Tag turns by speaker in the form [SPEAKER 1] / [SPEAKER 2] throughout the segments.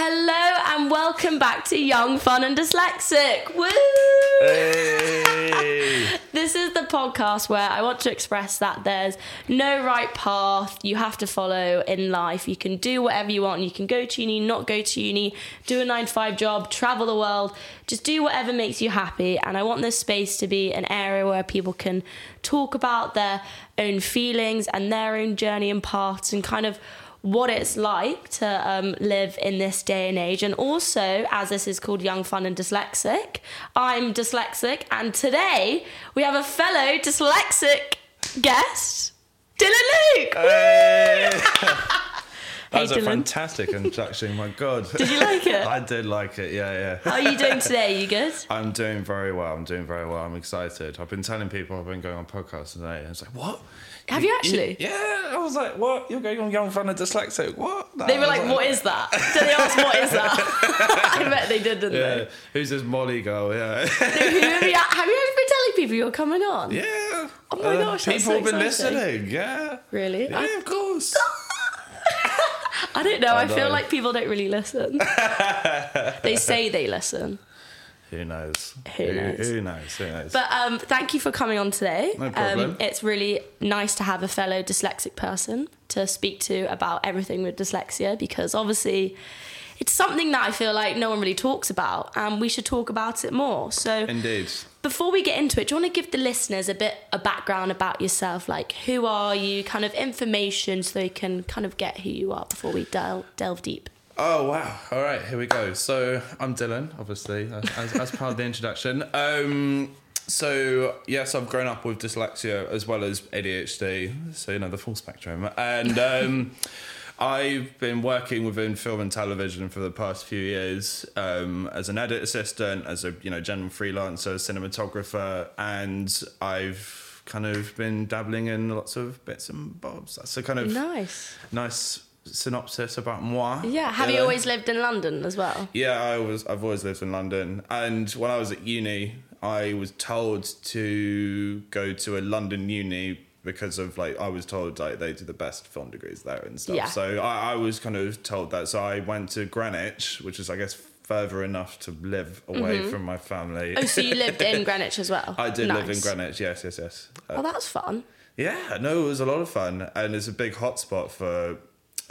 [SPEAKER 1] Hello and welcome back to Young, Fun and Dyslexic. Woo!
[SPEAKER 2] Hey.
[SPEAKER 1] This is the podcast where I want to express that there's no right path you have to follow in life. You can do whatever you want. You can go to uni, not go to uni, do a nine to five job, travel the world. Just do whatever makes you happy. And I want this space to be an area where people can talk about their own feelings and their own journey and paths and kind of what it's like to um, live in this day and age. And also, as this is called Young, Fun and Dyslexic, I'm dyslexic. And today we have a fellow dyslexic guest, Dylan Luke.
[SPEAKER 2] Hey. That was a
[SPEAKER 1] Dylan.
[SPEAKER 2] fantastic introduction. My God.
[SPEAKER 1] Did you like it?
[SPEAKER 2] I did like it. Yeah, yeah.
[SPEAKER 1] How are you doing today? You good?
[SPEAKER 2] I'm doing very well. I'm doing very well. I'm excited. I've been telling people I've been going on podcasts today, and it's like, what?
[SPEAKER 1] Have you actually?
[SPEAKER 2] Yeah. I was like, what? You're going on Young Fun and Dyslexic? What?
[SPEAKER 1] They were
[SPEAKER 2] I
[SPEAKER 1] like, what is that? Did they ask, what is that? I bet they did, didn't
[SPEAKER 2] Yeah.
[SPEAKER 1] they?
[SPEAKER 2] Who's this Molly girl? Yeah.
[SPEAKER 1] Who have, you, have you ever been telling people you're coming on?
[SPEAKER 2] yeah.
[SPEAKER 1] Oh my
[SPEAKER 2] Uh,
[SPEAKER 1] gosh, that's
[SPEAKER 2] People
[SPEAKER 1] so
[SPEAKER 2] have been
[SPEAKER 1] exciting.
[SPEAKER 2] listening. Yeah.
[SPEAKER 1] Really?
[SPEAKER 2] Yeah,
[SPEAKER 1] I,
[SPEAKER 2] of course.
[SPEAKER 1] I don't know. I, feel
[SPEAKER 2] know.
[SPEAKER 1] like people don't really listen. they say they listen.
[SPEAKER 2] Who knows?
[SPEAKER 1] Who knows?
[SPEAKER 2] Who knows? Who knows?
[SPEAKER 1] But um, thank you for coming on today.
[SPEAKER 2] No problem.
[SPEAKER 1] Um, it's really nice to have a fellow dyslexic person to speak to about everything with dyslexia because obviously it's something that I feel like no one really talks about and we should talk about it more. So
[SPEAKER 2] Indeed.
[SPEAKER 1] before we get into it, do you want to give the listeners a bit a background about yourself? Like who are you, kind of information so they can kind of get who you are before we delve, delve deep.
[SPEAKER 2] Oh wow! All right, here we go. So I'm Dylan, obviously, as, as part of the introduction. Um, so yes, I've grown up with dyslexia as well as ADHD, so you know the full spectrum. And um, I've been working within film and television for the past few years um, as an edit assistant, as a you know general freelancer, cinematographer, and I've kind of been dabbling in lots of bits and bobs. That's a kind of
[SPEAKER 1] Nice.
[SPEAKER 2] nice synopsis about moi.
[SPEAKER 1] Yeah. Have you
[SPEAKER 2] know?
[SPEAKER 1] always lived in London as well?
[SPEAKER 2] Yeah, I was. I've always lived in London, and when I was at uni, I was told to go to a London uni because of like I was told like they do the best film degrees there and stuff.
[SPEAKER 1] Yeah.
[SPEAKER 2] So I, I was kind of told that. So I went to Greenwich, which is I guess further enough to live away from my family.
[SPEAKER 1] Oh, so you lived in Greenwich as well?
[SPEAKER 2] I did live in Greenwich. Yes, yes, yes. Uh,
[SPEAKER 1] Oh, that's fun.
[SPEAKER 2] yeah, no, it was a lot of fun, and it's a big hotspot for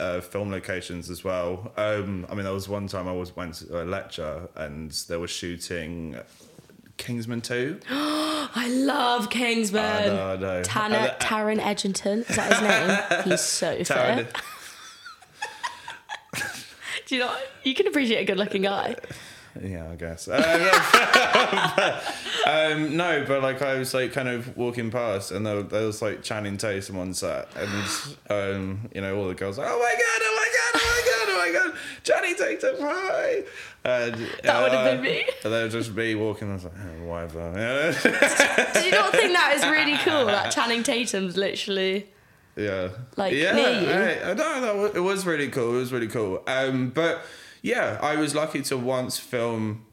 [SPEAKER 2] uh, film locations as well. Um, I mean, there was one time I was went to a lecture, and they were shooting Kingsman Two.
[SPEAKER 1] I love Kingsman.
[SPEAKER 2] I know, I know.
[SPEAKER 1] Tanner,
[SPEAKER 2] uh,
[SPEAKER 1] Taron Egerton, is that his name? He's so
[SPEAKER 2] Taron-
[SPEAKER 1] fit. Do you know? You can appreciate a good-looking guy.
[SPEAKER 2] Yeah, I guess. Um, um, no, but like I was like kind of walking past, and there, there was like Channing Tatum on set, and um, you know all the girls like, oh my god, oh my god, oh my god, oh my god, Channing Tatum, hi. And,
[SPEAKER 1] That would have
[SPEAKER 2] uh,
[SPEAKER 1] been me.
[SPEAKER 2] And they were just me walking. I was like, oh, whatever. Yeah.
[SPEAKER 1] Did you not think that was really cool? That Channing Tatum's literally.
[SPEAKER 2] Yeah.
[SPEAKER 1] Like,
[SPEAKER 2] yeah,
[SPEAKER 1] near you?
[SPEAKER 2] I, I know that it was really cool. It was really cool. Um, but yeah, I was lucky to once film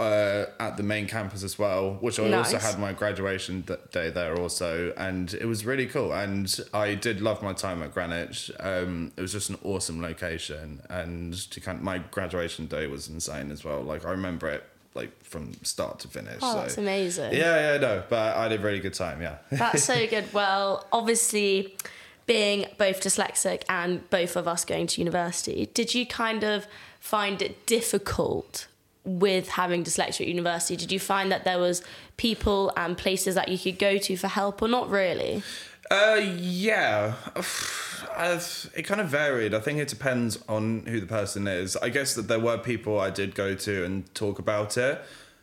[SPEAKER 2] uh, at the main campus as well, which I also had my graduation day there also, and it was really cool. And I did love my time at Greenwich. Um, it was just an awesome location, and to kind of, my graduation day was insane as well. Like I remember it like from start to finish.
[SPEAKER 1] Oh,
[SPEAKER 2] so.
[SPEAKER 1] that's amazing.
[SPEAKER 2] Yeah, yeah, no, but I had a really good time. Yeah.
[SPEAKER 1] That's so good. Well, obviously, being both dyslexic and both of us going to university, did you kind of find it difficult with having dyslexia at university? Did you find that there was people and places that you could go to for help, or not really?
[SPEAKER 2] Uh, yeah. I've, it kind of varied. I think it depends on who the person is. I guess that there were people I did go to and talk about it.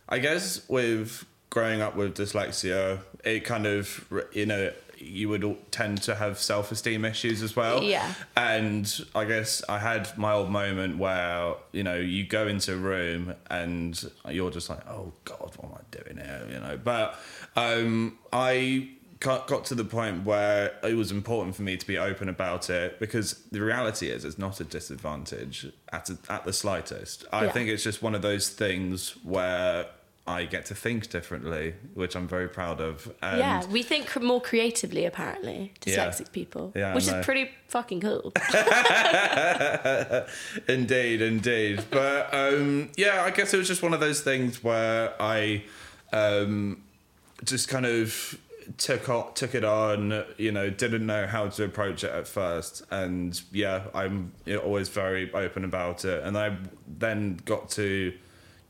[SPEAKER 2] I guess with growing up with dyslexia, it kind of, you know, you would tend to have self esteem issues as well.
[SPEAKER 1] Yeah.
[SPEAKER 2] And I guess I had my old moment where, you know, you go into a room and you're just like, oh God, what am I doing here? You know, but um, I got, to the point where it was important for me to be open about it because the reality is it's not a disadvantage at, a, at the slightest. I
[SPEAKER 1] Yeah.
[SPEAKER 2] think it's just one of those things where I get to think differently, which I'm very proud of. And
[SPEAKER 1] yeah, we think more creatively apparently,
[SPEAKER 2] Yeah.
[SPEAKER 1] dyslexic people,
[SPEAKER 2] Yeah,
[SPEAKER 1] which is pretty fucking cool.
[SPEAKER 2] indeed, indeed. But um, yeah, I guess it was just one of those things where I um, just kind of took o- took it on. You know, didn't know how to approach it at first, and yeah, I'm always very open about it. And I then got to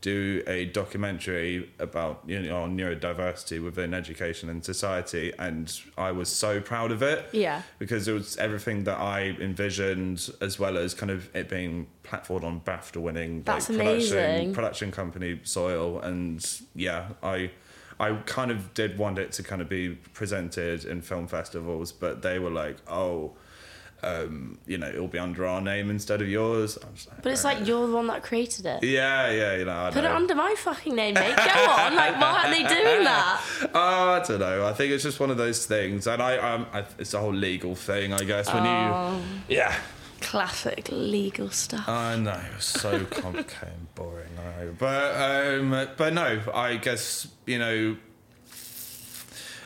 [SPEAKER 2] do a documentary about you know on neurodiversity within education and society, and I was so proud of it
[SPEAKER 1] yeah.
[SPEAKER 2] because it was everything that I envisioned, as well as kind of it being platformed on BAFTA winning
[SPEAKER 1] That's
[SPEAKER 2] like production
[SPEAKER 1] amazing.
[SPEAKER 2] production company Soil, and yeah, I I kind of did want it to kind of be presented in film festivals, but they were like, oh. Um, you know, it'll be under our name instead of yours. Was
[SPEAKER 1] But it's like you're the one that created it.
[SPEAKER 2] yeah, yeah, you know.
[SPEAKER 1] Put
[SPEAKER 2] know.
[SPEAKER 1] it under my fucking name, mate. Go on. Like, why aren't they doing that?
[SPEAKER 2] Oh, I don't know. I think it's just one of those things, and I, um, I it's a whole legal thing, I guess. When
[SPEAKER 1] Oh.
[SPEAKER 2] you, yeah,
[SPEAKER 1] Classic legal stuff.
[SPEAKER 2] I know, so complicated and boring. I know, but um, but no, I guess you know.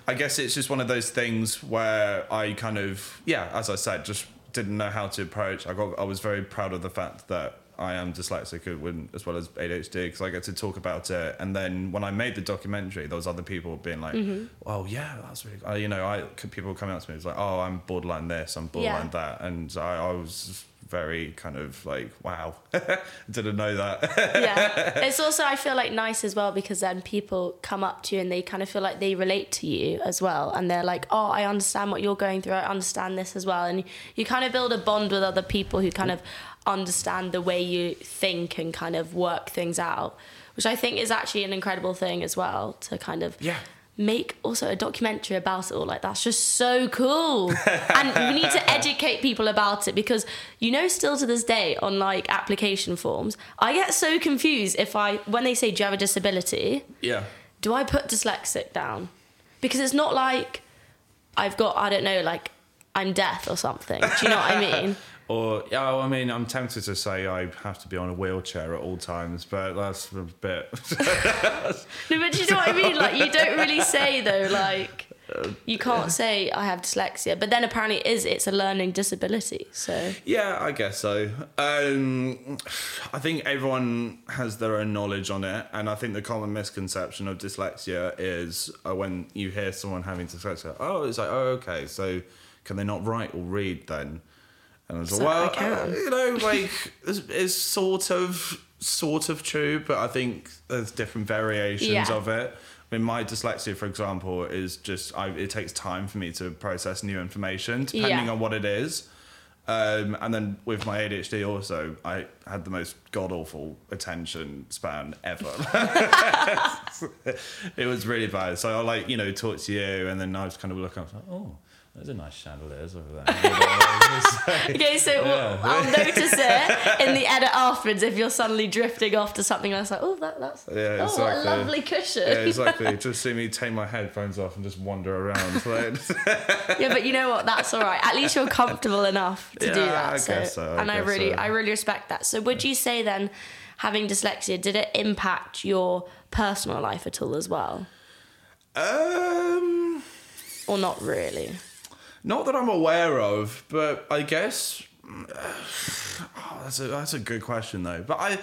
[SPEAKER 2] I guess it's just one of those things where I kind of, yeah, as I said, just didn't know how to approach. I got, I was very proud of the fact that I am dyslexic as well as ADHD because I get to talk about it. And then when I made the documentary, there was other people being like, "Oh yeah, that's really," uh, you know, I people coming up to me, it's like, "Oh, I'm borderline this, I'm borderline
[SPEAKER 1] Yeah.
[SPEAKER 2] that," and I, I was very kind of like, "Wow, didn't know that."
[SPEAKER 1] yeah. It's also, I feel like, nice as well because then people come up to you and they kind of feel like they relate to you as well. And they're like, oh, I understand what you're going through. I understand this as well. And you kind of build a bond with other people who kind of understand the way you think and kind of work things out, which I think is actually an incredible thing as well to kind of.
[SPEAKER 2] yeah.
[SPEAKER 1] Make also a documentary about it all. Like that's just so cool. And we need to educate people about it because you know still to this day on like application forms i get so confused if i when they say do you have a disability?
[SPEAKER 2] Yeah.
[SPEAKER 1] do i put dyslexic down? Because it's not like i've got i don't know like i'm deaf or something. Do you know what i mean
[SPEAKER 2] Or yeah, I mean, I'm tempted to say I have to be on a wheelchair at all times, but that's a bit.
[SPEAKER 1] no but do you know what i mean like you don't really say though like you can't say i have dyslexia but then apparently it is it's a learning disability so
[SPEAKER 2] yeah, I guess so. Um, I think everyone has their own knowledge on it, and I think the common misconception of dyslexia is uh, when you hear someone having dyslexia, oh, it's like, oh, okay, so can they not write or read then? And I was like, well, uh, you know, like it's, it's sort of sort of true, but I think there's different variations
[SPEAKER 1] Yeah.
[SPEAKER 2] of it. I mean, my dyslexia, for example, is just I, it takes time for me to process new information, depending
[SPEAKER 1] Yeah.
[SPEAKER 2] on what it is. Um, and then with my ADHD, also, I had the most god awful attention span ever. it was really bad. So I like you know talk to you, and then I was kind of looking. I was like, oh. There's a nice chandeliers over there.
[SPEAKER 1] Okay, so we'll- I'll notice it in the edit afterwards if you're suddenly drifting off to something else like, oh, that, that's
[SPEAKER 2] Yeah,
[SPEAKER 1] oh, what a lovely cushion.
[SPEAKER 2] yeah, exactly. Just see me take my headphones off and just wander around. Like,
[SPEAKER 1] Yeah, but you know what? That's all right. At least you're comfortable enough to do
[SPEAKER 2] Yeah,
[SPEAKER 1] that.
[SPEAKER 2] I
[SPEAKER 1] so,
[SPEAKER 2] guess so, I
[SPEAKER 1] and I really,
[SPEAKER 2] so.
[SPEAKER 1] I really respect that. So, would you say then, having dyslexia, did it impact your personal life at all as well,
[SPEAKER 2] um,
[SPEAKER 1] or not really?
[SPEAKER 2] Not that I'm aware of, but I guess oh, that's a that's a good question though. But I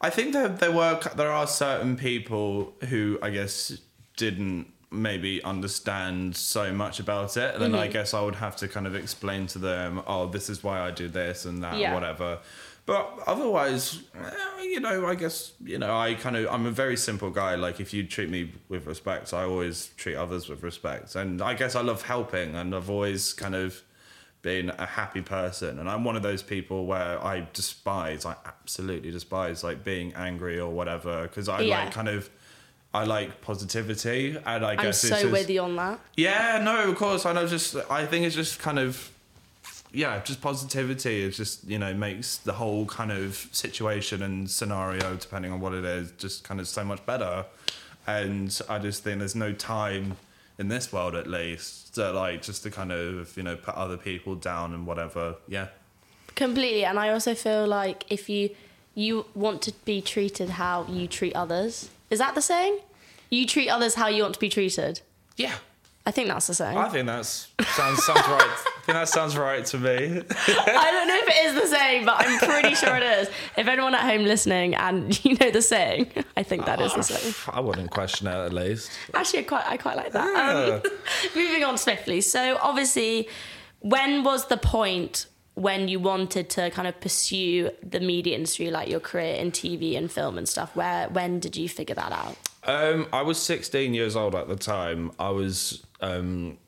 [SPEAKER 2] I think that there were there are certain people who I guess didn't maybe understand so much about it and then
[SPEAKER 1] Mm-hmm.
[SPEAKER 2] I guess I would have to kind of explain to them oh this is why I do this and that
[SPEAKER 1] Yeah.
[SPEAKER 2] whatever but otherwise eh, you know I guess you know I kind of I'm a very simple guy. Like if you treat me with respect I always treat others with respect. And I guess I love helping and I've always kind of been a happy person. And I'm one of those people where I despise I absolutely despise like being angry or whatever because I
[SPEAKER 1] Yeah.
[SPEAKER 2] like kind of I like positivity. And I
[SPEAKER 1] I'm
[SPEAKER 2] guess
[SPEAKER 1] so
[SPEAKER 2] it's just,
[SPEAKER 1] with you on that.
[SPEAKER 2] yeah no of course. I know just I think it's just kind of yeah just positivity it just you know makes the whole kind of situation and scenario depending on what it is just kind of so much better and I just think there's no time in this world at least to like just to kind of you know put other people down and whatever yeah
[SPEAKER 1] Completely. And I also feel like if you you want to be treated how you treat others. Is that the saying? You treat others how you want to be treated.
[SPEAKER 2] Yeah.
[SPEAKER 1] I think that's the same.
[SPEAKER 2] I think that's sounds sounds right. I think that sounds right to me.
[SPEAKER 1] I don't know if it is the same, but I'm pretty sure it is. If anyone at home listening and you know the saying, I think that is the same.
[SPEAKER 2] I wouldn't question it at least.
[SPEAKER 1] Actually, I quite, I quite like that. Um, moving on swiftly. So, obviously, when was the point when you wanted to kind of pursue the media industry, like your career in TV and film and stuff? Where, when did you figure that out?
[SPEAKER 2] Um, I was 16 years old at the time. I was, um,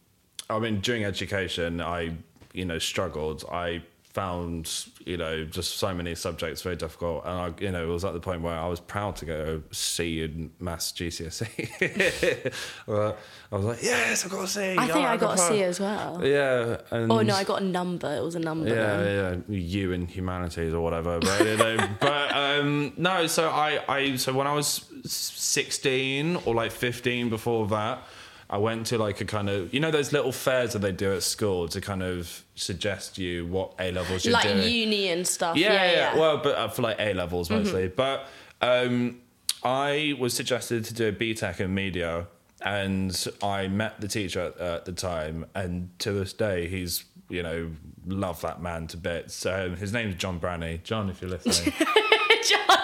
[SPEAKER 2] I mean, during education, I, you know, struggled. I found, you know, just so many subjects very difficult. And I, you know, it was at the point where I was proud to go C in maths GCSE. I was like, yes, I got a C.
[SPEAKER 1] I think
[SPEAKER 2] Oh,
[SPEAKER 1] I got a
[SPEAKER 2] proud.
[SPEAKER 1] C as well.
[SPEAKER 2] Yeah. And
[SPEAKER 1] Oh no, I got a number. It was a number.
[SPEAKER 2] yeah,
[SPEAKER 1] then.
[SPEAKER 2] yeah, you in humanities or whatever. But, you know, but um, no, so I, I, so when I was 16 or like 15 before that, I went to like a kind of, you know, those little fairs that they do at school to kind of suggest you what A levels you're
[SPEAKER 1] Like
[SPEAKER 2] doing.
[SPEAKER 1] uni and stuff.
[SPEAKER 2] Yeah,
[SPEAKER 1] Yeah,
[SPEAKER 2] yeah,
[SPEAKER 1] yeah.
[SPEAKER 2] Well, but uh, for like A levels mostly. But um, I was suggested to do a BTEC in media, and I met the teacher at, at the time, and to this day, he's you know love that man to bits. Um, his name's John Branney. John, if you're listening,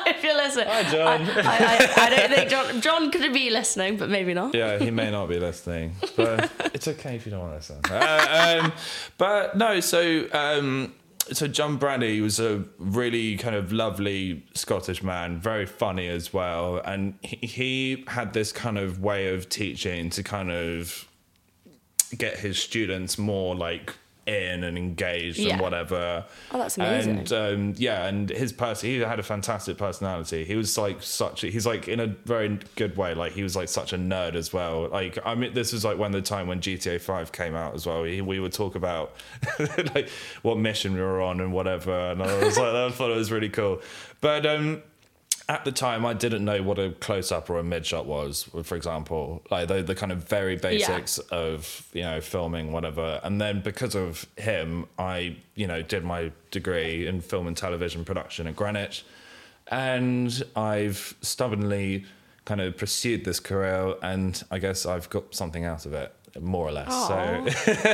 [SPEAKER 1] if you're listening.
[SPEAKER 2] Hi, John.
[SPEAKER 1] I, I, I, don't think John John could be listening, but maybe not.
[SPEAKER 2] yeah, he may not be listening, but it's okay if you don't want to listen. Uh, um, but no, so um, so John Brady was a really kind of lovely Scottish man, very funny as well, and he, he had this kind of way of teaching to kind of get his students more like in and engaged
[SPEAKER 1] Yeah.
[SPEAKER 2] and whatever.
[SPEAKER 1] Oh, that's amazing.
[SPEAKER 2] And um, yeah, and his person, he had a fantastic personality. He was like such, a, he's like in a very good way. Like he was like such a nerd as well. Like I mean, this was like when the time when GTA Five came out as well. He, we would talk about like what mission we were on and whatever, and I was like, I thought it was really cool. But um, at the time, I didn't know what a close up or a mid shot was, for example, like the, the kind of very basics of you know filming, whatever. And then because of him, I you know did my degree in film and television production at Greenwich, and I've stubbornly kind of pursued this career, and I guess I've got something out of it, more or less. So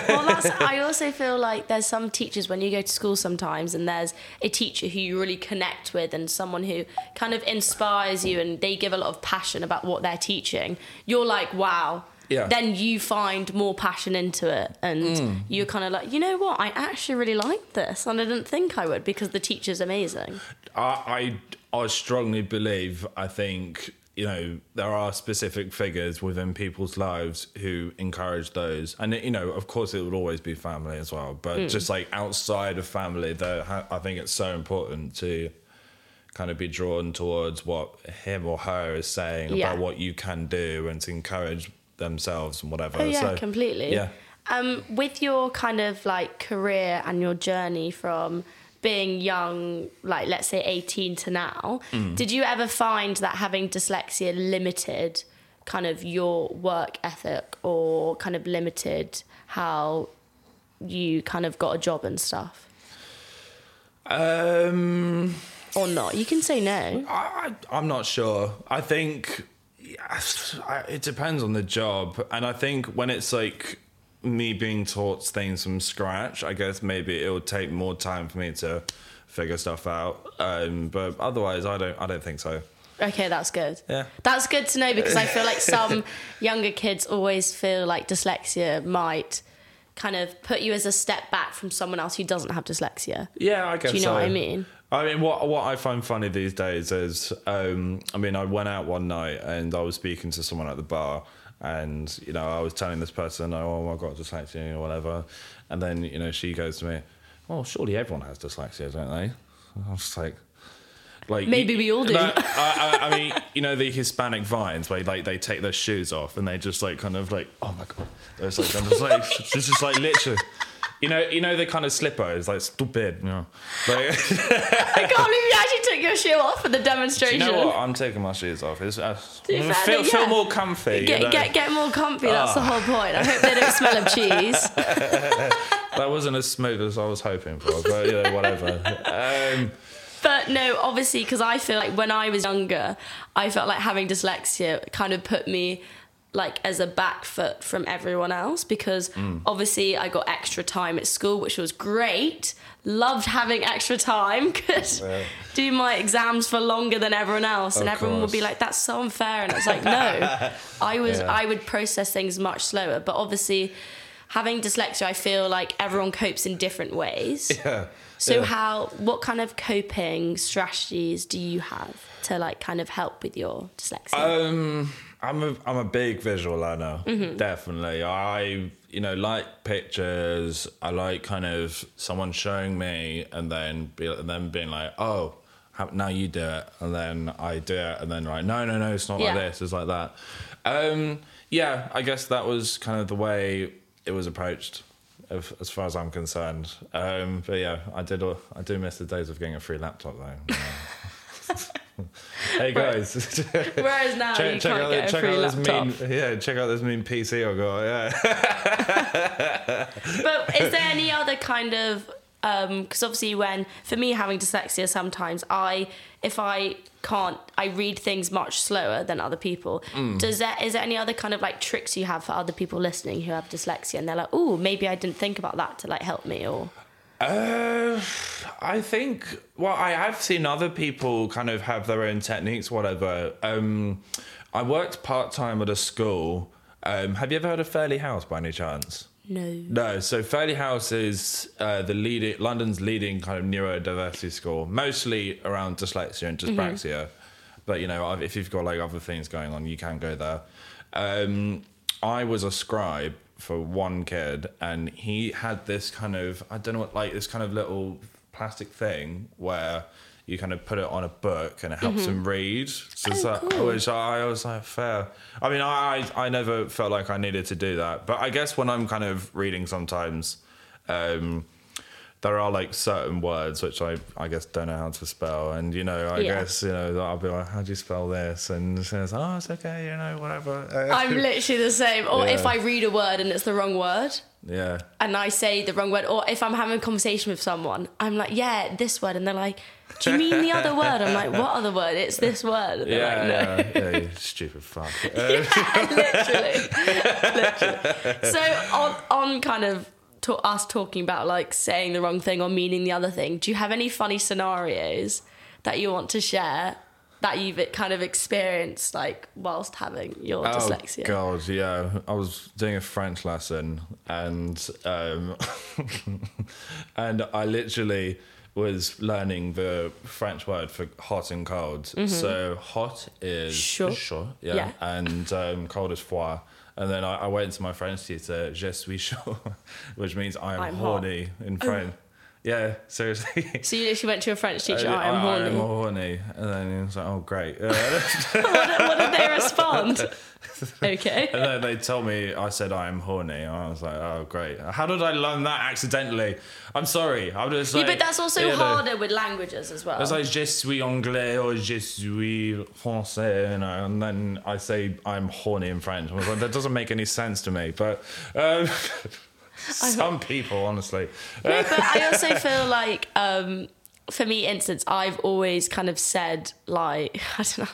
[SPEAKER 1] well, that's. I also feel like there's some teachers when you go to school sometimes, and there's a teacher who you really connect with, and someone who kind of inspires you, and they give a lot of passion about what they're teaching. You're like, wow.
[SPEAKER 2] Yeah.
[SPEAKER 1] Then you find more passion into it, and
[SPEAKER 2] Mm.
[SPEAKER 1] you're kind of like, you know what? I actually really like this, and I didn't think I would because the teacher's amazing.
[SPEAKER 2] I, I I strongly believe I think you know there are specific figures within people's lives who encourage those. And you know of course it would always be family as well. But just like outside of family though I think it's so important to kind of be drawn towards what him or her is saying
[SPEAKER 1] Yeah.
[SPEAKER 2] about what you can do and to encourage themselves and whatever.
[SPEAKER 1] Oh yeah,
[SPEAKER 2] so
[SPEAKER 1] completely.
[SPEAKER 2] yeah.
[SPEAKER 1] Um, with your kind of like career and your journey from being young, like let's say 18 to now,
[SPEAKER 2] Mm.
[SPEAKER 1] did you ever find that having dyslexia limited kind of your work ethic or kind of limited how you kind of got a job and stuff?
[SPEAKER 2] um
[SPEAKER 1] Or not? You can say no.
[SPEAKER 2] I, I- I'm not sure. I think it depends on the job, and I think when it's like me being taught things from scratch, I guess maybe it would take more time for me to figure stuff out. Um, but otherwise, I don't. I don't think so.
[SPEAKER 1] Okay, that's good.
[SPEAKER 2] Yeah.
[SPEAKER 1] That's good to know because I feel like some younger kids always feel like dyslexia might kind of put you as a step back from someone else who doesn't have dyslexia.
[SPEAKER 2] Yeah, I guess.
[SPEAKER 1] Do you know
[SPEAKER 2] so.
[SPEAKER 1] what I mean?
[SPEAKER 2] I mean, what what I find funny these days is, um, I mean, I went out one night and I was speaking to someone at the bar, and you know, I was telling this person, "Oh, I got dyslexia or whatever," and then you know, she goes to me, "Well, surely everyone has dyslexia, don't they?" I was just like. Like
[SPEAKER 1] Maybe we all do.
[SPEAKER 2] I, I, I mean, you know the Hispanic vines where like they take their shoes off and they just like kind of like, oh my god, it's like I'm just like this is like literally, you know, you know the kind of slipper is like stupid, you know. Like,
[SPEAKER 1] I can't believe you actually took your shoe off for the demonstration.
[SPEAKER 2] you know what? I'm taking my shoes off. It's, uh,
[SPEAKER 1] be fair,
[SPEAKER 2] feel,
[SPEAKER 1] yeah.
[SPEAKER 2] feel more comfy.
[SPEAKER 1] Get,
[SPEAKER 2] you know?
[SPEAKER 1] get get more comfy. That's the
[SPEAKER 2] Ah.
[SPEAKER 1] whole point. I hope they don't smell of cheese.
[SPEAKER 2] that wasn't as smooth as I was hoping for, but you know, whatever. Um,
[SPEAKER 1] But no, obviously, because I feel like when I was younger, I felt like having dyslexia kind of put me like as a back foot from everyone else because
[SPEAKER 3] Mm.
[SPEAKER 1] obviously I got extra time at school, which was great. Loved having extra time, could do my exams for longer than everyone else, and
[SPEAKER 3] Of
[SPEAKER 1] everyone would be like, "That's so unfair," and it's like, no, I was
[SPEAKER 3] Yeah.
[SPEAKER 1] I would process things much slower, but obviously. Having dyslexia, I feel like everyone copes in different ways.
[SPEAKER 3] Yeah.
[SPEAKER 1] So
[SPEAKER 3] yeah.
[SPEAKER 1] how what kind of coping strategies do you have to like kind of help with your dyslexia?
[SPEAKER 2] Um, I'm a I'm a big visual learner.
[SPEAKER 1] Mm-hmm.
[SPEAKER 2] Definitely, I you know like pictures. I like kind of someone showing me and then be and then being like, oh, how, now you do it, and then I do it, and then like, no, no, no, it's not
[SPEAKER 1] Yeah.
[SPEAKER 2] like this. It's like that. Um, yeah, I guess that was kind of the way it was approached. As far as I'm concerned, um, but yeah, I did. I do miss the days of getting a free laptop though. Hey guys,
[SPEAKER 1] Whereas now you can't
[SPEAKER 2] out,
[SPEAKER 1] get a
[SPEAKER 2] check
[SPEAKER 1] free
[SPEAKER 2] out
[SPEAKER 1] laptop.
[SPEAKER 2] this mean, yeah, check out this mean PC I got. Yeah,
[SPEAKER 1] But is there any other kind of because obviously when for me having dyslexia sometimes I if I can't I read things much slower than other people.
[SPEAKER 2] Mm.
[SPEAKER 1] Does there is there any other kind of like tricks you have for other people listening who have dyslexia and they're like, oh maybe I didn't think about that to like help me or
[SPEAKER 2] uh, I think. Well, I have seen other people kind of have their own techniques, whatever. Um, I worked part time at a school. Um, have you ever heard of Fairley House by any chance?
[SPEAKER 1] no.
[SPEAKER 2] No, so Fairley House is uh, the leading London's leading kind of neurodiversity school, mostly around dyslexia and dyspraxia. But you know, if you've got like other things going on, you can go there. Um, I was a scribe for one kid, and he had this kind of I don't know what like this kind of little plastic thing where you kind of put it on a book and it helps him read. So it's
[SPEAKER 1] Oh,
[SPEAKER 2] like-
[SPEAKER 1] cool.
[SPEAKER 2] which I was like, fair. I mean, I, I I never felt like I needed to do that, but I guess when I'm kind of reading sometimes, um, there are like certain words which I I guess don't know how to spell, and you know, I
[SPEAKER 1] Yeah.
[SPEAKER 2] guess you know I'll be like, how do you spell this? And she says, oh, it's okay, you know, whatever.
[SPEAKER 1] I'm literally the same. Or if I read a word and it's the wrong word,
[SPEAKER 2] yeah.
[SPEAKER 1] and I say the wrong word, or if I'm having a conversation with someone, I'm like, yeah, this word, and they're like, do you mean the other word? I'm like, what other word? It's this word.
[SPEAKER 2] Yeah,
[SPEAKER 1] like, no.
[SPEAKER 2] yeah, yeah, you stupid fuck. Uh,
[SPEAKER 1] literally, literally. So on on kind of to us talking about like saying the wrong thing or meaning the other thing. Do you have any funny scenarios that you want to share that you've kind of experienced like whilst having your dyslexia?
[SPEAKER 2] Oh god, yeah. I was doing a French lesson and um and I literally was learning the French word for hot and cold. So hot is
[SPEAKER 1] Chaud.
[SPEAKER 2] chaud, yeah,
[SPEAKER 1] Yeah.
[SPEAKER 2] and um, cold is froid. And then I, I went to my French teacher, je suis chaud, which means I am
[SPEAKER 1] I'm hot. Oh.
[SPEAKER 2] horny in French. Yeah, seriously.
[SPEAKER 1] So you literally went to a French teacher.
[SPEAKER 2] I,
[SPEAKER 1] I am
[SPEAKER 2] I am horny. And then he was like, oh, great. Uh,
[SPEAKER 1] what, did, what did they respond? okay.
[SPEAKER 2] And then they told me I said I am horny. I was like, oh great. How did I learn that accidentally? I'm sorry. I'm just
[SPEAKER 1] Yeah, but that's also
[SPEAKER 2] you know,
[SPEAKER 1] harder with languages as well.
[SPEAKER 2] It's like je suis anglais or je suis français, you know, and then I say I'm horny in French. I was like, that doesn't make any sense to me. But um, some people, honestly,
[SPEAKER 1] No, but I also feel like, um, for me, instance, I've always kind of said like I don't know.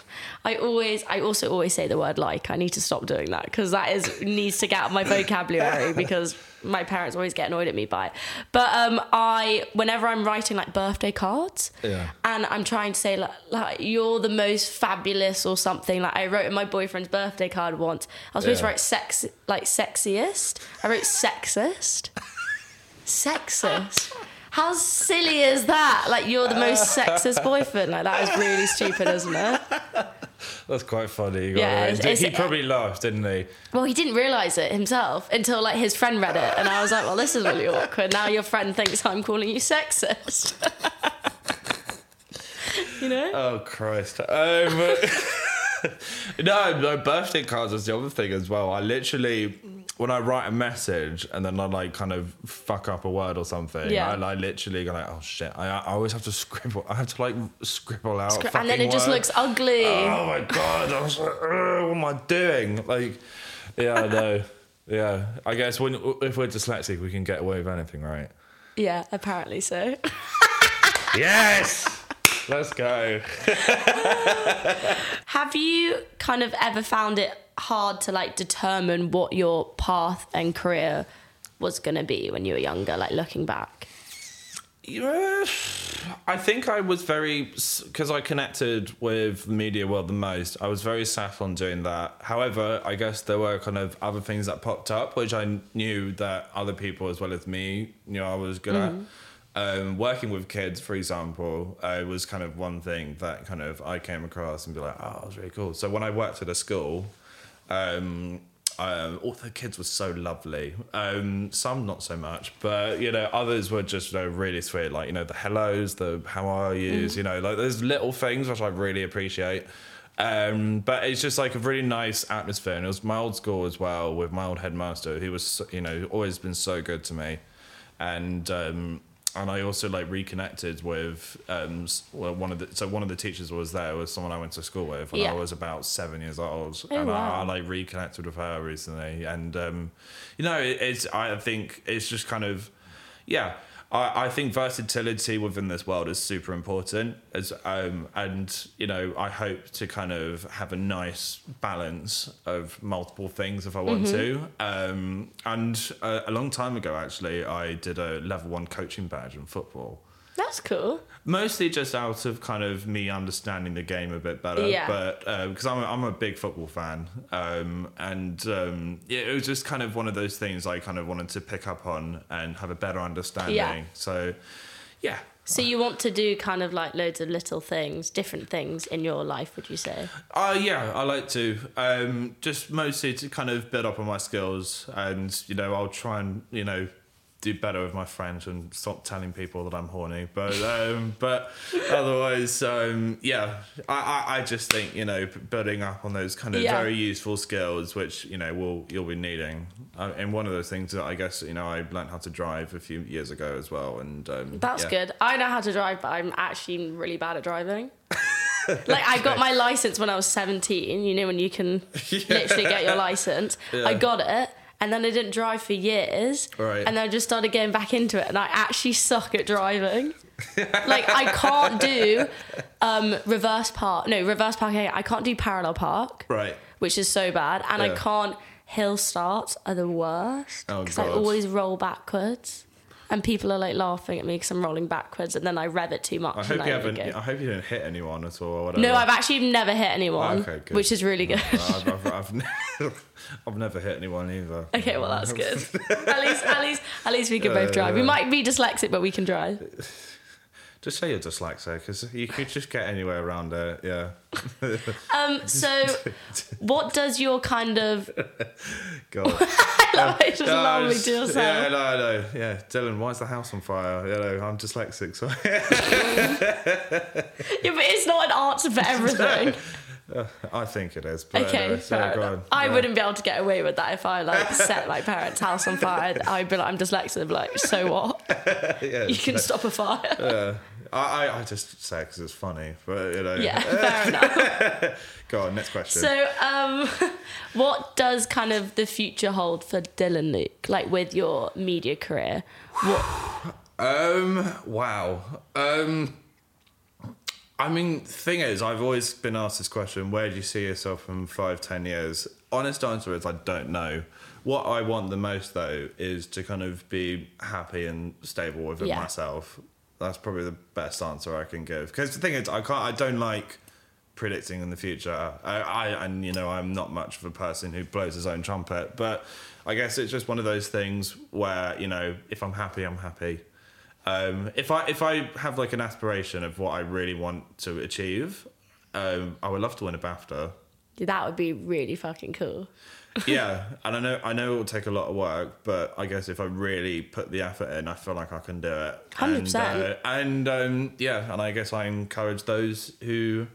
[SPEAKER 1] I always, I also always say the word like. I need to stop doing that because that is needs to get out of my vocabulary because my parents always get annoyed at me by it. But um, I, whenever I'm writing like birthday cards,
[SPEAKER 2] Yeah.
[SPEAKER 1] and I'm trying to say like, like you're the most fabulous or something. Like I wrote in my boyfriend's birthday card once. I was supposed to
[SPEAKER 2] Yeah.
[SPEAKER 1] write sex like sexiest. I wrote sexist. Sexist. How silly is that? Like you're the most sexist boyfriend. Like that is really stupid, isn't it?
[SPEAKER 2] that's quite funny.
[SPEAKER 1] Yeah,
[SPEAKER 2] yeah,
[SPEAKER 1] it's-
[SPEAKER 2] he probably laughed, didn't he?
[SPEAKER 1] Well, he didn't realise it himself until like his friend read it, and I was like, "Well, this is really awkward." Now your friend thinks I'm calling you sexist. you know?
[SPEAKER 2] Oh Christ! Um, no, no. Birthday cards is the other thing as well. I literally, when I write a message and then I like kind of fuck up a word or something,
[SPEAKER 1] Yeah.
[SPEAKER 2] I, I literally go like, oh shit! I, I always have to scribble. I have to like scribble out. a
[SPEAKER 1] and then it just looks ugly.
[SPEAKER 2] Oh my god! I was like, "Ugh, what am I doing? Like, yeah, I know. Yeah, I guess when if we're dyslexic, we can get away with anything, right?
[SPEAKER 1] Yeah, apparently so.
[SPEAKER 2] Yes.
[SPEAKER 4] Let's go.
[SPEAKER 1] Have you kind of ever found it hard to like determine what your path and career was going to be when you were younger, like looking back?
[SPEAKER 2] Yeah, I think I was very because I connected with the media world the most. I was very sat on doing that. However, I guess there were kind of other things that popped up, which I knew that other people as well as me knew I was good at. Um, working with kids, for example, uh, was kind of one thing that kind of I came across and be like, oh, that was really cool. So when I worked at a school, um, um, all the kids were so lovely. Um, some not so much, but you know, others were just you know, really sweet. Like you know, the hellos, the how are yous, you know, like those little things which I really appreciate. Um, but it's just like a really nice atmosphere, and it was my old school as well with my old headmaster, who was you know always been so good to me, and um, and I also like reconnected with um, well, one of the so one of the teachers was there was someone I went to school with when
[SPEAKER 1] Yeah.
[SPEAKER 2] I was about seven years old,
[SPEAKER 1] Oh,
[SPEAKER 2] and I,
[SPEAKER 1] wow.
[SPEAKER 2] I like reconnected with her recently, and um, you know it, it's I think it's just kind of yeah. I, I think versatility within this world is super important as um and you know I hope to kind of have a nice balance of multiple things if I want to. Um and a, a long time ago actually I did a level one coaching badge in football
[SPEAKER 1] That's cool.
[SPEAKER 2] mostly just out of kind of me understanding the game a bit better.
[SPEAKER 1] Yeah.
[SPEAKER 2] But because I'm, a, I'm a big football fan, um, and um, yeah, it was just kind of one of those things I kind of wanted to pick up on and have a better understanding.
[SPEAKER 1] Yeah.
[SPEAKER 2] So, yeah.
[SPEAKER 1] So you want to do kind of like loads of little things, different things in your life, would you say?
[SPEAKER 2] Uh, yeah, I like to. Um, just mostly to kind of build up on my skills, and you know, I'll try and you know do better with my friends and stop telling people that I'm horny. But um, but otherwise, um, yeah, I, I I just think you know building up on those kind of
[SPEAKER 1] Yeah.
[SPEAKER 2] very useful skills, which you know will you'll be needing. Uh, and one of those things that I guess you know I learned how to drive a few years ago as well, and um,
[SPEAKER 1] That's
[SPEAKER 2] yeah.
[SPEAKER 1] good. I know how to drive, but I'm actually really bad at driving. like I got my license when I was 17. You know when you can literally get your license. I got it. And then I didn't drive for years.
[SPEAKER 2] Right.
[SPEAKER 1] And then I just started getting back into it. And I actually suck at driving. like I can't do um, reverse park. No, reverse parking. I can't do parallel park,
[SPEAKER 2] Right.
[SPEAKER 1] which is so bad. And I can't. Hill starts are the worst
[SPEAKER 2] Oh,
[SPEAKER 1] because I always roll backwards. And people are like laughing at me because I'm rolling backwards, and then I rev it too much.
[SPEAKER 2] I hope you
[SPEAKER 1] over
[SPEAKER 2] haven't. I hope you didn't hit anyone at all. Or whatever.
[SPEAKER 1] No, I've actually never hit anyone,
[SPEAKER 2] Okay, good.
[SPEAKER 1] which is really good.
[SPEAKER 2] I've, I've, I've, never, I've never hit anyone either.
[SPEAKER 1] okay, well that's good. at least, at least, at least we can both uh, drive. We might be dyslexic, but we can drive.
[SPEAKER 2] Just say you're dyslexic, because you could just get anywhere around it. Yeah.
[SPEAKER 1] Um, so, what does your kind of?
[SPEAKER 2] God.
[SPEAKER 1] I love it, just
[SPEAKER 2] No,
[SPEAKER 1] laughing
[SPEAKER 2] it's-
[SPEAKER 1] to yourself.
[SPEAKER 2] Yeah, no, no. Yeah, Dylan, why is the house on fire? You know, I'm dyslexic, so
[SPEAKER 1] Yeah, but it's not an answer for everything.
[SPEAKER 2] I think it is. But
[SPEAKER 1] Okay,
[SPEAKER 2] anyway,
[SPEAKER 1] fair
[SPEAKER 2] yeah, go on.
[SPEAKER 1] I
[SPEAKER 2] Yeah.
[SPEAKER 1] wouldn't be able to get away with that if I like set my parents' house on fire. I'd be like, I'm dyslexic. Like, so what?
[SPEAKER 2] Yeah,
[SPEAKER 1] You can stop a fire.
[SPEAKER 2] yeah. I, I, I just say because it's funny, but you know.
[SPEAKER 1] Yeah, fair enough.
[SPEAKER 2] Go on, next question.
[SPEAKER 1] So, um, what does kind of the future hold for Dylan Luke, like with your media career? What?
[SPEAKER 2] Um. Wow. Um. I mean, thing is, I've always been asked this question: Where do you see yourself in five, ten years? Honest answer is, I don't know. What I want the most, though, is to kind of be happy and stable within
[SPEAKER 1] Yeah.
[SPEAKER 2] myself. That's probably the best answer I can give. Because the thing is, I can't. I don't like predicting in the future. I, I and you know, I'm not much of a person who blows his own trumpet, but I guess it's just one of those things where you know, if I'm happy, I'm happy. Um, if I if I have like an aspiration of what I really want to achieve, um, I would love to win a BAFTA.
[SPEAKER 1] That would be really fucking cool.
[SPEAKER 2] yeah, and I know I know it will take a lot of work, but I guess if I really put the effort in, I feel like I can do it.
[SPEAKER 1] 100%.
[SPEAKER 2] And, uh, and um, yeah, and I guess I encourage those who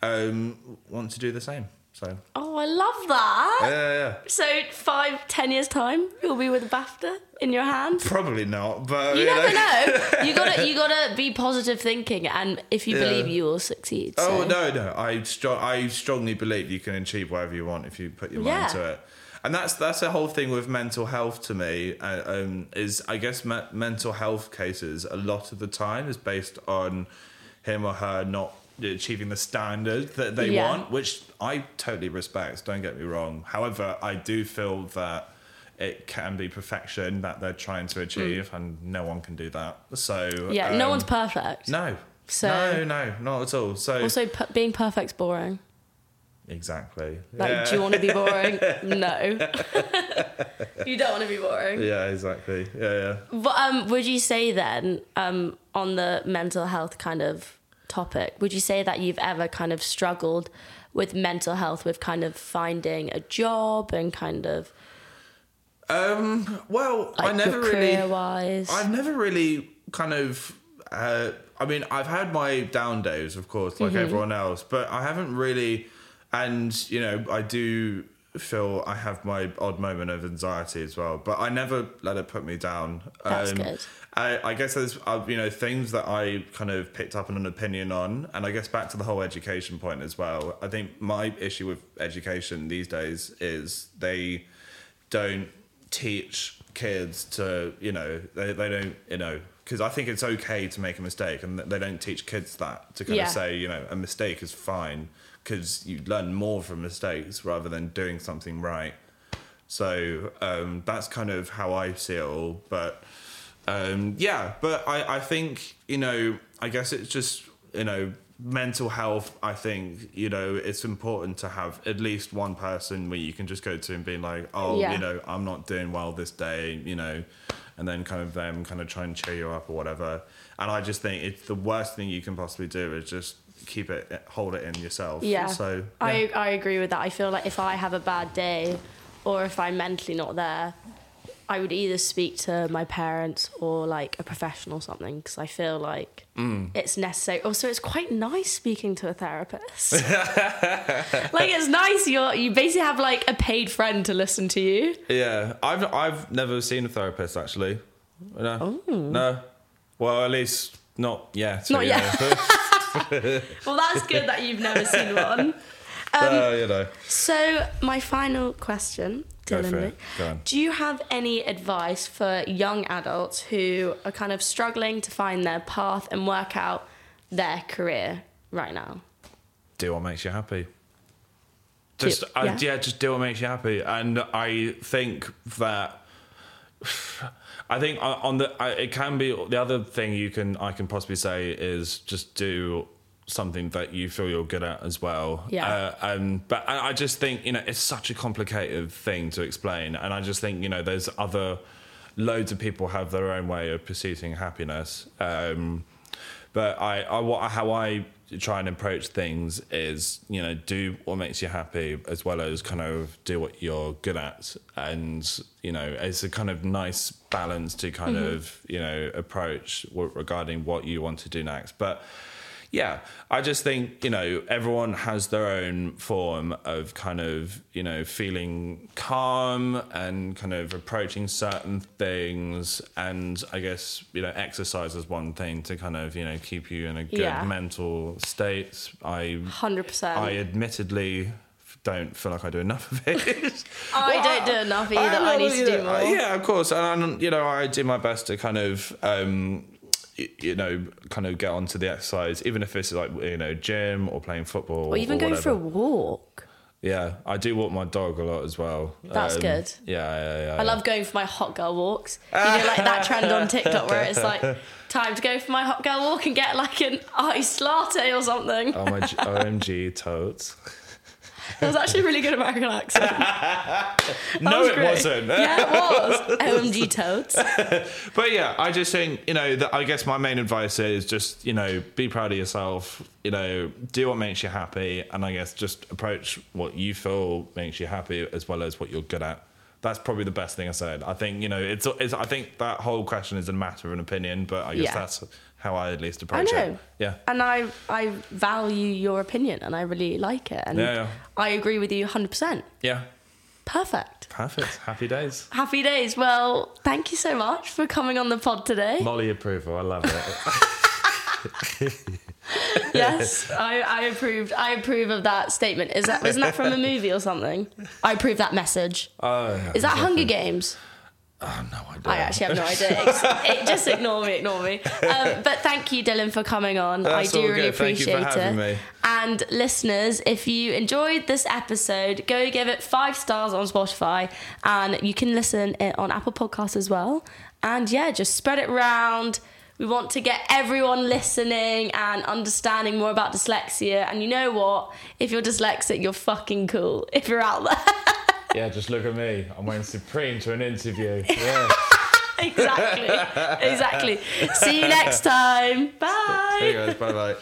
[SPEAKER 2] um, want to do the same. So
[SPEAKER 1] Oh, I love that.
[SPEAKER 2] yeah, yeah, yeah.
[SPEAKER 1] So, five, ten years time, you'll be with a BAFTA in your hand.
[SPEAKER 2] probably not, but
[SPEAKER 1] You
[SPEAKER 2] you
[SPEAKER 1] never
[SPEAKER 2] know.
[SPEAKER 1] know. You gotta, you gotta be positive thinking, and if you
[SPEAKER 2] Yeah.
[SPEAKER 1] believe, you will succeed.
[SPEAKER 2] Oh no, no. I stro- I strongly believe you can achieve whatever you want if you put your
[SPEAKER 1] Yeah.
[SPEAKER 2] mind to it. And that's that's the whole thing with mental health to me. Uh, um, is I guess me- mental health cases a lot of the time is based on him or her not achieving the standard that they
[SPEAKER 1] Yeah.
[SPEAKER 2] want, which I totally respect. Don't get me wrong. However, I do feel that it can be perfection that they're trying to achieve, and no one can do that. So
[SPEAKER 1] Mm. Yeah, no
[SPEAKER 2] um,
[SPEAKER 1] one's perfect.
[SPEAKER 2] no.
[SPEAKER 1] So-
[SPEAKER 2] no, no, not at all. So
[SPEAKER 1] Also, p- being perfect's boring.
[SPEAKER 2] exactly.
[SPEAKER 1] Like,
[SPEAKER 2] yeah.
[SPEAKER 1] do you want to be boring? no. you don't want to be boring.
[SPEAKER 2] yeah, exactly. Yeah, yeah.
[SPEAKER 1] But um, would you say then, um, on the mental health kind of topic, would you say that you've ever kind of struggled with mental health, with kind of finding a job and kind of
[SPEAKER 2] Um, well,
[SPEAKER 1] like
[SPEAKER 2] I never really.
[SPEAKER 1] career wise?
[SPEAKER 2] I've never really kind of. Uh, I mean, I've had my down days, of course,
[SPEAKER 1] Mm-hmm.
[SPEAKER 2] like everyone else, but I haven't really. And you know, I do feel I have my odd moment of anxiety as well, but I never let it put me down.
[SPEAKER 1] That's good.
[SPEAKER 2] I, I guess there's uh, you know things that I kind of picked up an opinion on, and I guess back to the whole education point as well. I think my issue with education these days is they don't teach kids to you know they, they don't you know because I think it's okay to make a mistake, and they don't teach kids that to kind
[SPEAKER 1] Yeah.
[SPEAKER 2] of say you know a mistake is fine because you learn more from mistakes rather than doing something right. So um, that's kind of how I see it all. But um, yeah, but I, I think, you know, I guess it's just, you know, mental health. I think, you know, it's important to have at least one person where you can just go to and be like, oh,
[SPEAKER 1] Yeah.
[SPEAKER 2] you know, I'm not doing well this day, you know, and then kind of them kind of try and cheer you up or whatever. And I just think it's the worst thing you can possibly do is just keep it, hold it in yourself.
[SPEAKER 1] Yeah.
[SPEAKER 2] So,
[SPEAKER 1] I, I agree with that. I feel like if I have a bad day or if I'm mentally not there, I would either speak to my parents or like a professional or something because I feel like
[SPEAKER 2] Mm.
[SPEAKER 1] it's necessary. Also, it's quite nice speaking to a therapist. like it's nice. you're you basically have like a paid friend to listen to you.
[SPEAKER 2] Yeah, I've I've never seen a therapist actually. No, no. Well, at least not yet.
[SPEAKER 1] Oh. Not
[SPEAKER 2] yeah.
[SPEAKER 1] Well, that's good that you've never seen one.
[SPEAKER 2] Uh, you know.
[SPEAKER 1] So, my final question,
[SPEAKER 2] Go
[SPEAKER 1] Dylan,
[SPEAKER 2] for it. Go on.
[SPEAKER 1] do you have any advice for young adults who are kind of struggling to find their path and work out their career right now?
[SPEAKER 2] Do what makes you happy.
[SPEAKER 1] Do-
[SPEAKER 2] Just I,
[SPEAKER 1] yeah.
[SPEAKER 2] yeah. just do what makes you happy, and I think that. I think on on the I, it can be the other thing you can I can possibly say is just do something that you feel you're good at as well.
[SPEAKER 1] Yeah.
[SPEAKER 2] Uh, um, but I, I just think you know it's such a complicated thing to explain, and I just think you know there's other loads of people have their own way of pursuing happiness. Um, but I, I what how I try and approach things is you know do what makes you happy as well as kind of do what you're good at. And you know it's a kind of nice balance to kind mm-hmm. of you know approach w- regarding what you want to do next. But yeah i just think you know everyone has their own form of kind of you know feeling calm and kind of approaching certain things and i guess you know exercise is one thing to kind of you know keep you in a good
[SPEAKER 1] Yeah.
[SPEAKER 2] mental state i
[SPEAKER 1] 100%.
[SPEAKER 2] i admittedly don't feel like i do enough of it
[SPEAKER 1] I
[SPEAKER 2] Well,
[SPEAKER 1] don't do enough either. I,
[SPEAKER 2] know,
[SPEAKER 1] need to do more.
[SPEAKER 2] Yeah, of course, and I'm, you know, I do my best to kind of, um, you know, kind of get onto the exercise, even if it's like you know, gym or playing football,
[SPEAKER 1] Or even
[SPEAKER 2] or
[SPEAKER 1] going for a walk.
[SPEAKER 2] Yeah, I do walk my dog a lot as well.
[SPEAKER 1] That's um, good.
[SPEAKER 2] Yeah, yeah, yeah.
[SPEAKER 1] I love going for my hot girl walks. You know, like that trend on TikTok where it's like time to go for my hot girl walk and get like an iced latte or something.
[SPEAKER 2] Oh my G- OMG totes.
[SPEAKER 1] It was actually a really good American accent.
[SPEAKER 2] no,
[SPEAKER 1] was
[SPEAKER 2] it
[SPEAKER 1] great.
[SPEAKER 2] wasn't.
[SPEAKER 1] Yeah, it was. OMG toads.
[SPEAKER 2] But yeah, I just think you know that I guess my main advice is just you know be proud of yourself. You know, do what makes you happy, and I guess just approach what you feel makes you happy as well as what you're good at. That's probably the best thing I said. I think you know it's. it's I think that whole question is a matter of an opinion, but I guess
[SPEAKER 1] Yeah.
[SPEAKER 2] that's how I at least approach I
[SPEAKER 1] know.
[SPEAKER 2] it. Yeah.
[SPEAKER 1] And I I value your opinion and I really like it. And
[SPEAKER 2] Yeah, yeah.
[SPEAKER 1] I agree with you 100%.
[SPEAKER 2] Yeah.
[SPEAKER 1] Perfect.
[SPEAKER 2] Perfect. Happy days.
[SPEAKER 1] Happy days. Well, thank you so much for coming on the pod today.
[SPEAKER 2] Molly approval. I love it.
[SPEAKER 1] yes, I, I approved. I approve of that statement. Is that wasn't that from a movie or something? I approve that message.
[SPEAKER 2] Oh, yeah.
[SPEAKER 1] Is that Hunger Games?
[SPEAKER 5] Oh, no idea.
[SPEAKER 1] I actually have no idea. Just ignore me, ignore me. Um, but thank you, Dylan, for coming on.
[SPEAKER 5] That's
[SPEAKER 1] I do
[SPEAKER 5] all
[SPEAKER 1] really
[SPEAKER 5] good. Thank you for
[SPEAKER 1] appreciate
[SPEAKER 5] having
[SPEAKER 1] it.
[SPEAKER 5] me.
[SPEAKER 1] And listeners, if you enjoyed this episode, go give it five stars on Spotify, and you can listen it on Apple Podcasts as well. And yeah, just spread it around. We want to get everyone listening and understanding more about dyslexia. And you know what? If you're dyslexic, you're fucking cool. If you're out there.
[SPEAKER 5] Yeah, just look at me. I'm wearing Supreme to an interview. Yeah.
[SPEAKER 1] exactly. exactly. See you next time. Bye.
[SPEAKER 2] Hey guys, bye bye.